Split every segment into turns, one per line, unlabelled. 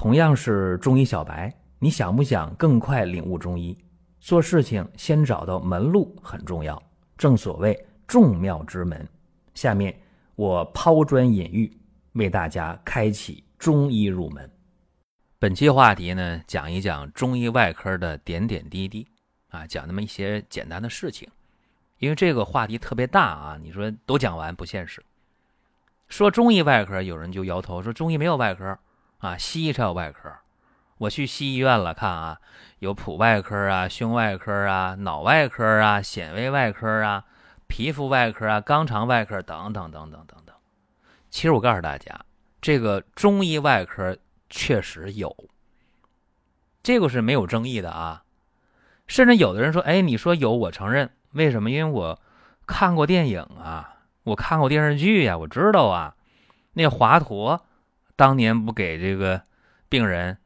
同样是中医小白，你想不想更快领悟中医？做事情先找到门路很重要，正所谓众妙之门。下面我抛砖引玉，为大家开启中医入门。本期话题呢，讲一讲中医外科的点点滴滴啊，讲那么一些简单的事情。因为这个话题特别大啊，你说都讲完不现实。说中医外科，有人就摇头说中医没有外科。啊，西医才有外科。我去西医院了，看啊，有普外科啊、胸外科啊、脑外科啊、显微外科啊、皮肤外科啊、肛肠外科等等等等等等。其实我告诉大家，这个中医外科确实有，这个是没有争议的啊。甚至有的人说：“哎，你说有，我承认。为什么？因为我看过电影啊，我看过电视剧呀，我知道啊，那华佗。”当年不给这个病人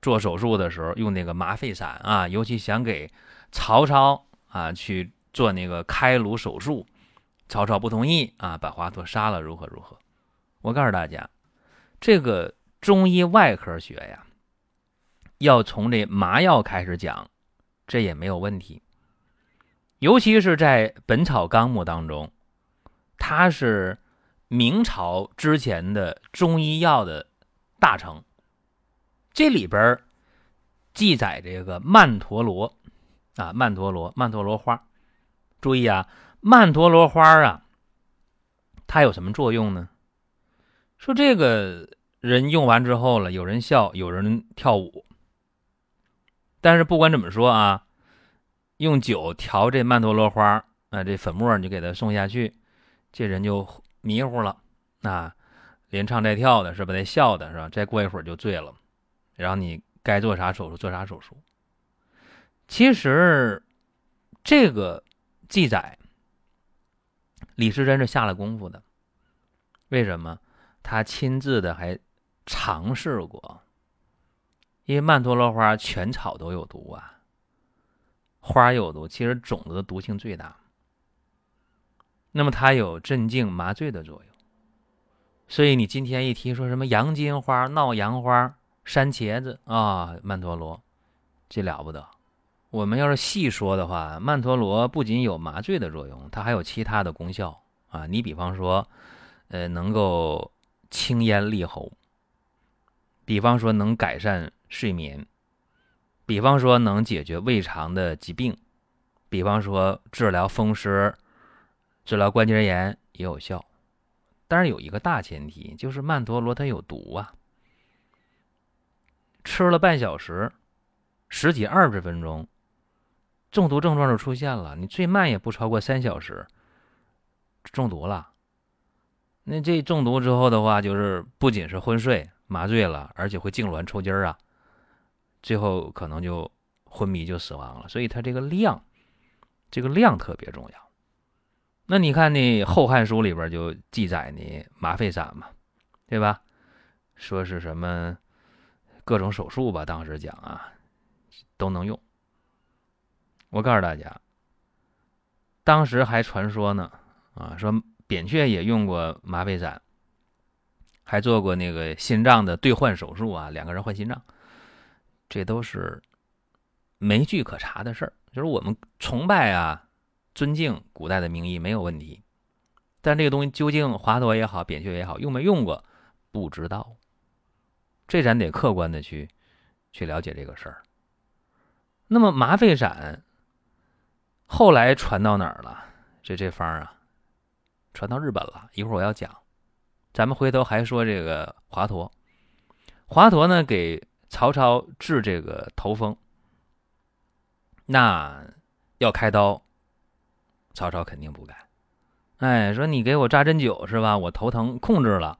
做手术的时候用那个麻沸散啊，尤其想给曹操啊去做那个开颅手术，曹操不同意啊，把华佗杀了，如何如何？我告诉大家，这个中医外科学呀，要从这麻药开始讲，这也没有问题。尤其是在《本草纲目》当中，它是。明朝之前的中医药的大成，这里边记载这个曼陀罗啊，曼陀罗，曼陀罗花。注意啊，曼陀罗花啊，它有什么作用呢？说这个人用完之后了，有人笑，有人跳舞。但是不管怎么说啊，用酒调这曼陀罗花啊，这粉末你就给他送下去，这人就。迷糊了，啊，连唱带跳的是吧？得笑的是吧？再过一会儿就醉了，然后你该做啥手术做啥手术。其实这个记载，李时珍是下了功夫的。为什么？他亲自的还尝试过，因为曼陀罗花全草都有毒啊，花有毒，其实种子的毒性最大。那么它有镇静麻醉的作用，所以你今天一提说什么洋金花、闹洋花、山茄子啊、曼陀罗，这了不得。我们要是细说的话，曼陀罗不仅有麻醉的作用，它还有其他的功效啊。你比方说，呃，能够清咽利喉；比方说能改善睡眠；比方说能解决胃肠的疾病；比方说治疗风湿。治疗关节炎也有效，但是有一个大前提，就是曼陀罗它有毒啊。吃了半小时、十几二十分钟，中毒症状就出现了。你最慢也不超过三小时，中毒了。那这中毒之后的话，就是不仅是昏睡、麻醉了，而且会痉挛、抽筋儿啊，最后可能就昏迷就死亡了。所以它这个量，这个量特别重要。那你看那《后汉书》里边就记载呢，麻沸散嘛，对吧？说是什么各种手术吧，当时讲啊都能用。我告诉大家，当时还传说呢，啊说扁鹊也用过麻沸散，还做过那个心脏的兑换手术啊，两个人换心脏，这都是没据可查的事儿，就是我们崇拜啊。尊敬古代的名医没有问题，但这个东西究竟华佗也好，扁鹊也好，用没用过不知道，这咱得客观的去去了解这个事儿。那么麻沸散后来传到哪儿了？这这方啊，传到日本了。一会儿我要讲，咱们回头还说这个华佗。华佗呢，给曹操治这个头风，那要开刀。曹操肯定不敢，哎，说你给我扎针灸是吧？我头疼控制了，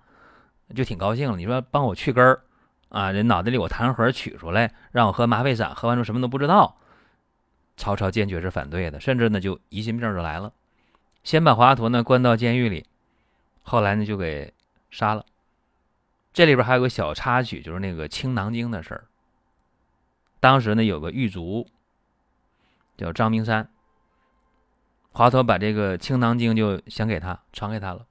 就挺高兴了。你说帮我去根儿啊？人脑袋里我痰核取出来，让我喝麻沸散，喝完之后什么都不知道。曹操坚决是反对的，甚至呢就疑心病就来了，先把华佗呢关到监狱里，后来呢就给杀了。这里边还有个小插曲，就是那个青囊经的事儿。当时呢有个狱卒叫张明山。华佗把这个《青囊经》就想给他传给他了，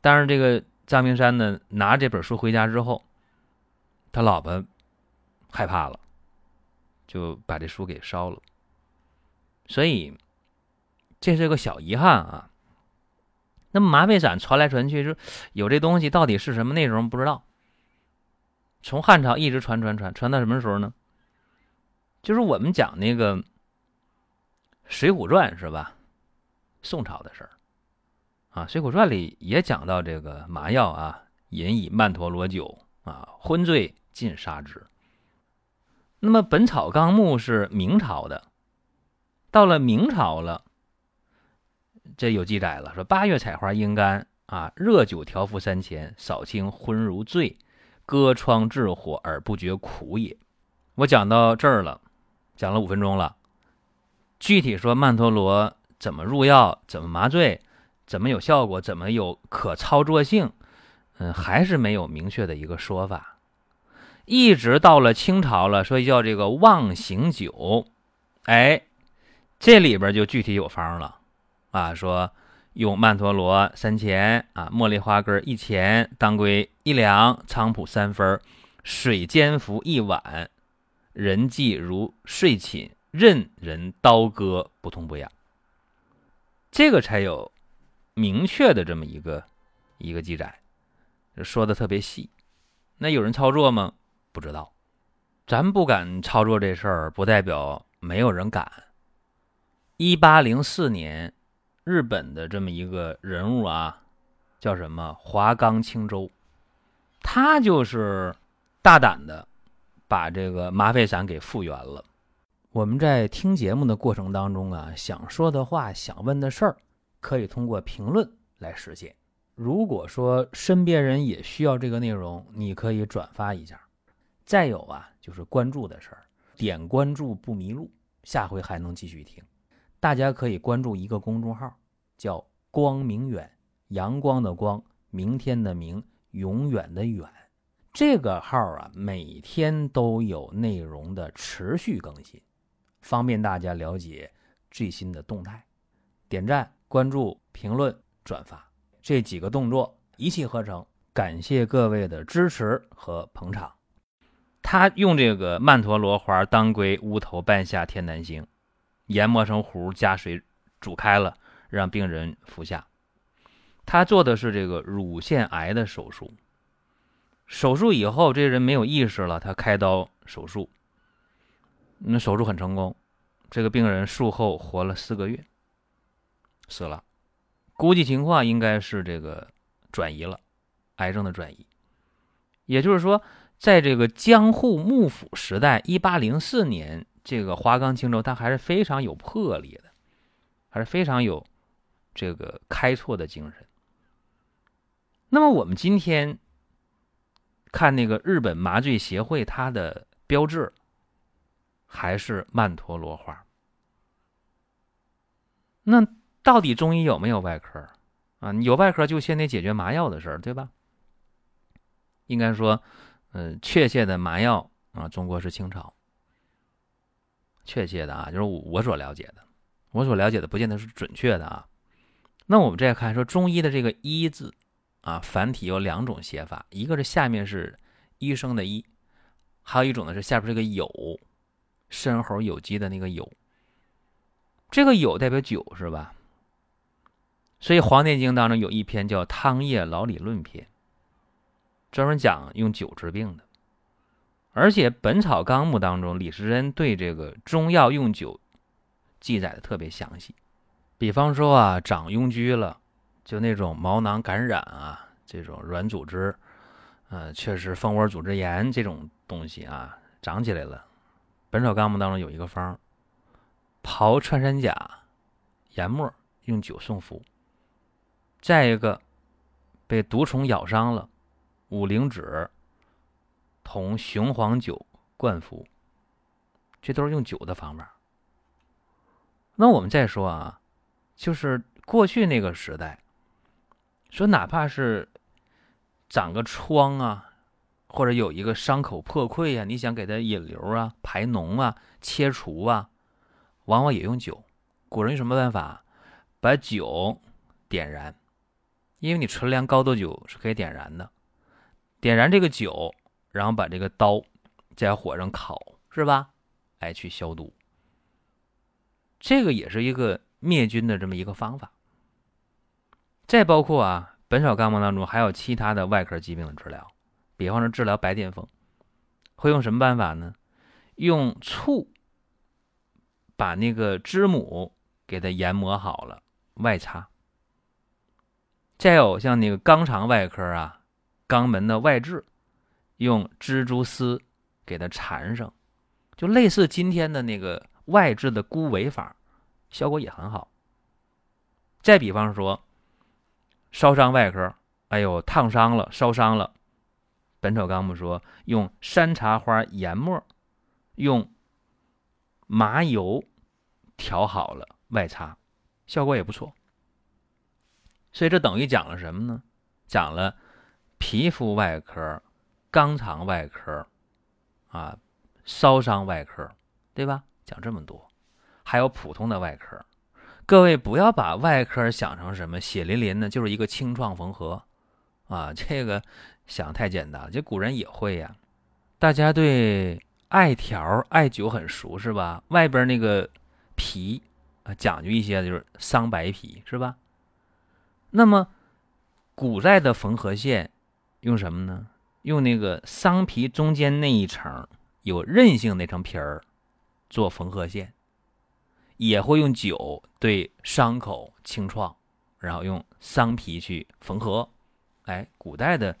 但是这个张明山呢，拿这本书回家之后，他老婆害怕了，就把这书给烧了。所以这是个小遗憾啊。那么麻沸散传来传去，说有这东西到底是什么内容不知道。从汉朝一直传传传传到什么时候呢？就是我们讲那个《水浒传》是吧？宋朝的事儿啊，《水浒传》里也讲到这个麻药啊，饮以曼陀罗酒啊，昏醉尽杀之。那么《本草纲目》是明朝的，到了明朝了。这有记载了，说八月采花阴干啊，热酒调服三钱，扫清昏如醉，割疮治火而不觉苦也。我讲到这儿了，讲了五分钟了。具体说曼陀罗怎么入药，怎么麻醉，怎么有效果，怎么有可操作性，嗯，还是没有明确的一个说法。一直到了清朝了，说叫这个忘形酒，哎，这里边就具体有方了。啊，说用曼陀罗三钱啊，茉莉花根一钱，当归一两，菖蒲三分，水煎服一碗，人即如睡寝，任人刀割不痛不痒。这个才有明确的这么一个一个记载，说的特别细。那有人操作吗？不知道，咱不敢操作这事儿，不代表没有人敢。一八零四年。日本的这么一个人物啊，叫什么华冈青州，他就是大胆的把这个麻沸散给复原了。我们在听节目的过程当中啊，想说的话、想问的事儿，可以通过评论来实现。如果说身边人也需要这个内容，你可以转发一下。再有啊，就是关注的事儿，点关注不迷路，下回还能继续听。大家可以关注一个公众号。叫光明远，阳光的光，明天的明，永远的远。这个号啊，每天都有内容的持续更新，方便大家了解最新的动态。点赞、关注、评论、转发这几个动作一气呵成，感谢各位的支持和捧场。他用这个曼陀罗花、当归、乌头、半夏、天南星，研磨成糊，加水煮开了。让病人服下，他做的是这个乳腺癌的手术。手术以后，这人没有意识了，他开刀手术，那手术很成功，这个病人术后活了四个月，死了。估计情况应该是这个转移了，癌症的转移。也就是说，在这个江户幕府时代，一八零四年，这个华冈青州他还是非常有魄力的，还是非常有。这个开拓的精神。那么我们今天看那个日本麻醉协会，它的标志还是曼陀罗花。那到底中医有没有外科啊？有外科就先得解决麻药的事儿，对吧？应该说，嗯，确切的麻药啊，中国是清朝。确切的啊，就是我所了解的，我所了解的不见得是准确的啊。那我们再看说中医的这个“医”字，啊，繁体有两种写法，一个是下面是医生的“医”，还有一种呢是下边这个“酉”，申猴酉鸡的那个“酉”。这个“酉”代表酒是吧？所以《黄帝内经》当中有一篇叫《汤液老理论篇》，专门讲用酒治病的。而且《本草纲目》当中，李时珍对这个中药用酒记载的特别详细。比方说啊，长痈疽了，就那种毛囊感染啊，这种软组织，呃，确实蜂窝组织炎这种东西啊，长起来了。《本草纲目》当中有一个方，刨穿山甲研末，用酒送服。再一个，被毒虫咬伤了，五灵脂同雄黄酒灌服，这都是用酒的方法。那我们再说啊。就是过去那个时代，说哪怕是长个疮啊，或者有一个伤口破溃呀，你想给它引流啊、排脓啊、切除啊，往往也用酒。古人用什么办法？把酒点燃，因为你纯粮高度酒是可以点燃的。点燃这个酒，然后把这个刀在火上烤，是吧？哎，去消毒。这个也是一个灭菌的这么一个方法。再包括啊，《本草纲目》当中还有其他的外科疾病的治疗，比方说治疗白癜风，会用什么办法呢？用醋把那个知母给它研磨好了，外擦。再有像那个肛肠外科啊，肛门的外痔，用蜘蛛丝给它缠上，就类似今天的那个外痔的箍围法，效果也很好。再比方说，烧伤外科，哎呦，烫伤了，烧伤了，《本草纲目》说用山茶花研末，用麻油调好了外擦，效果也不错。所以这等于讲了什么呢？讲了皮肤外科、肛肠外科啊、烧伤外科，对吧？讲这么多，还有普通的外科。各位不要把外科想成什么血淋淋的，就是一个清创缝合啊，这个想太简单了。这古人也会呀。大家对艾条、艾灸很熟是吧？外边那个皮啊，讲究一些就是桑白皮是吧？那么，古代的缝合线用什么呢？用那个桑皮中间那一层有韧性那层皮儿做缝合线，也会用酒对伤口清创，然后用桑皮去缝合。哎，古代的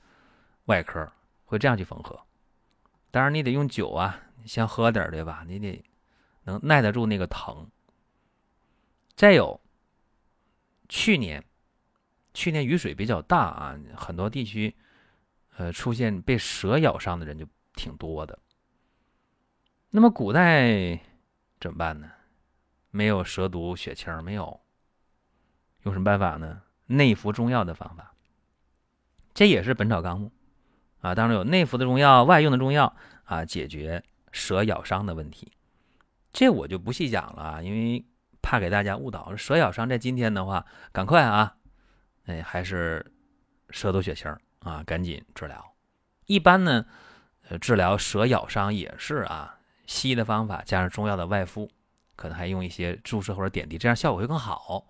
外科会这样去缝合。当然，你得用酒啊，先喝点对吧？你得能耐得住那个疼。再有，去年。去年雨水比较大啊，很多地区，呃，出现被蛇咬伤的人就挺多的。那么古代怎么办呢？没有蛇毒血清，没有，用什么办法呢？内服中药的方法。这也是《本草纲目》啊，当然有内服的中药、外用的中药啊，解决蛇咬伤的问题。这我就不细讲了啊，因为怕给大家误导。蛇咬伤在今天的话，赶快啊！哎，还是蛇毒血清啊，赶紧治疗。一般呢，呃，治疗蛇咬伤也是啊，西医的方法加上中药的外敷，可能还用一些注射或者点滴，这样效果会更好。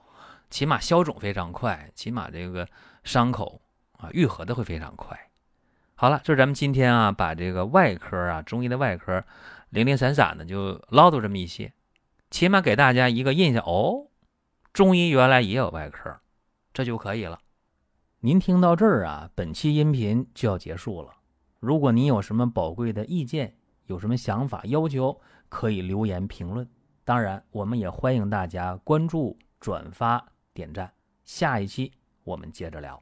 起码消肿非常快，起码这个伤口啊愈合的会非常快。好了，这是咱们今天啊，把这个外科啊，中医的外科零零散散的就唠叨这么一些，起码给大家一个印象哦，中医原来也有外科。这就可以了。您听到这儿啊，本期音频就要结束了。如果您有什么宝贵的意见，有什么想法要求，可以留言评论。当然，我们也欢迎大家关注、转发、点赞。下一期我们接着聊。